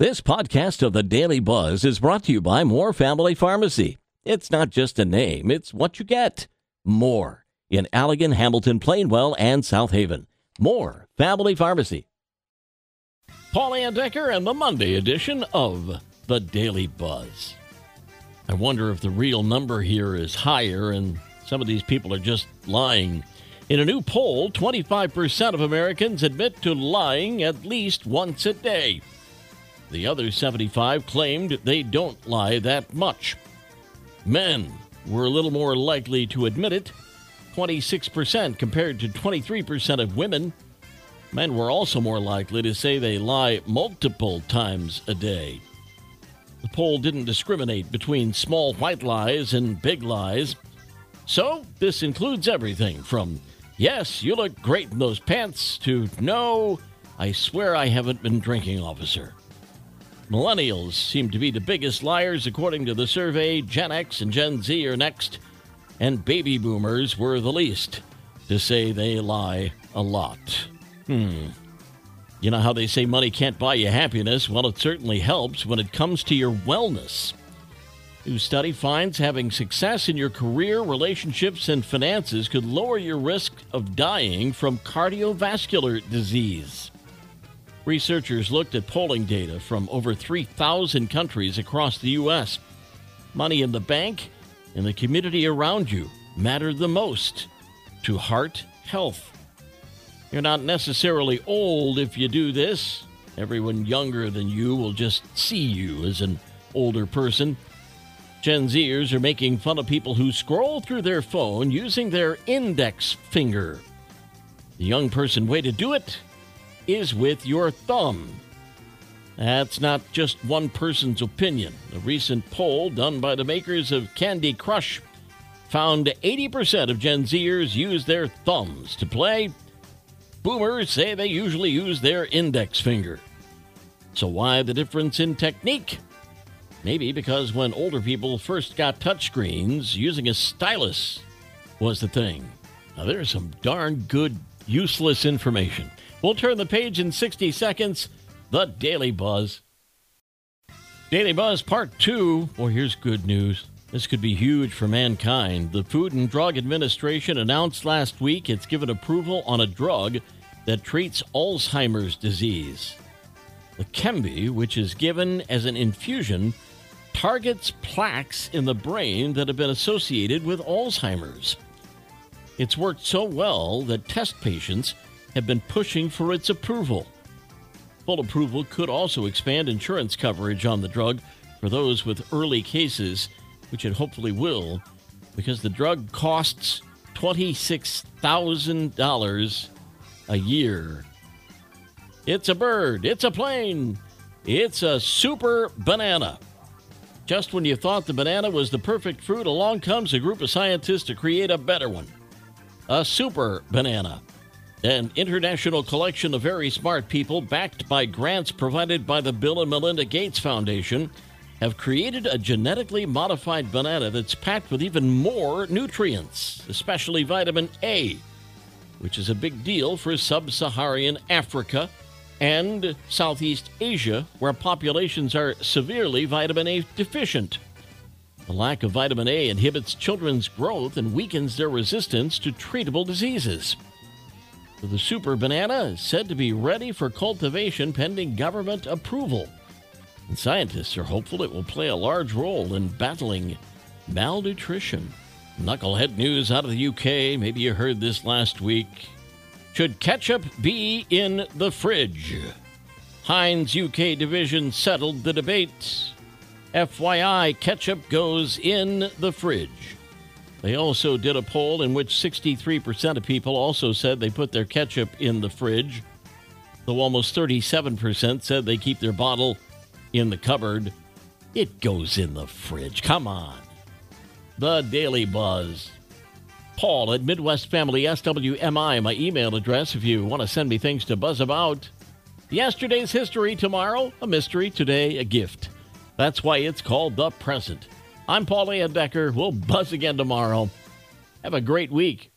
This podcast of the Daily Buzz is brought to you by More Family Pharmacy. It's not just a name, it's what you get. More in Allegan, Hamilton, Plainwell, and South Haven. More Family Pharmacy. Paul Ann Decker and the Monday edition of the Daily Buzz. I wonder if the real number here is higher and some of these people are just lying. In a new poll, 25% of Americans admit to lying at least once a day. The other 75 claimed they don't lie that much. Men were a little more likely to admit it 26% compared to 23% of women. Men were also more likely to say they lie multiple times a day. The poll didn't discriminate between small white lies and big lies. So, this includes everything from, yes, you look great in those pants, to, no, I swear I haven't been drinking, officer. Millennials seem to be the biggest liars according to the survey. Gen X and Gen Z are next, and baby boomers were the least to say they lie a lot. Hmm. You know how they say money can't buy you happiness? Well, it certainly helps when it comes to your wellness. New study finds having success in your career, relationships, and finances could lower your risk of dying from cardiovascular disease. Researchers looked at polling data from over 3,000 countries across the U.S. Money in the bank and the community around you matter the most to heart health. You're not necessarily old if you do this. Everyone younger than you will just see you as an older person. Gen Zers are making fun of people who scroll through their phone using their index finger. The young person way to do it is with your thumb. That's not just one person's opinion. A recent poll done by the makers of Candy Crush found 80% of Gen Zers use their thumbs to play. Boomers say they usually use their index finger. So, why the difference in technique? Maybe because when older people first got touchscreens, using a stylus was the thing. Now, there's some darn good, useless information. We'll turn the page in 60 seconds. The Daily Buzz. Daily Buzz Part 2. Well, here's good news. This could be huge for mankind. The Food and Drug Administration announced last week it's given approval on a drug that treats Alzheimer's disease. Leqembi, which is given as an infusion, targets plaques in the brain that have been associated with Alzheimer's. It's worked so well that test patients have been pushing for its approval. Full approval could also expand insurance coverage on the drug for those with early cases, which it hopefully will, because the drug costs $26,000 a year. It's a bird, it's a plane, it's a super banana. Just when you thought the banana was the perfect fruit, along comes a group of scientists to create a better one a super banana. An international collection of very smart people, backed by grants provided by the Bill and Melinda Gates Foundation, have created a genetically modified banana that's packed with even more nutrients, especially vitamin A, which is a big deal for sub Saharan Africa and Southeast Asia, where populations are severely vitamin A deficient. The lack of vitamin A inhibits children's growth and weakens their resistance to treatable diseases. The super banana is said to be ready for cultivation pending government approval. And scientists are hopeful it will play a large role in battling malnutrition. Knucklehead news out of the UK. Maybe you heard this last week. Should ketchup be in the fridge? Heinz UK division settled the debate. FYI, ketchup goes in the fridge. They also did a poll in which 63% of people also said they put their ketchup in the fridge, though almost 37% said they keep their bottle in the cupboard. It goes in the fridge. Come on. The Daily Buzz. Paul at Midwest Family SWMI, my email address if you want to send me things to buzz about. Yesterday's history, tomorrow a mystery, today a gift. That's why it's called the present. I'm Paul Decker. We'll buzz again tomorrow. Have a great week.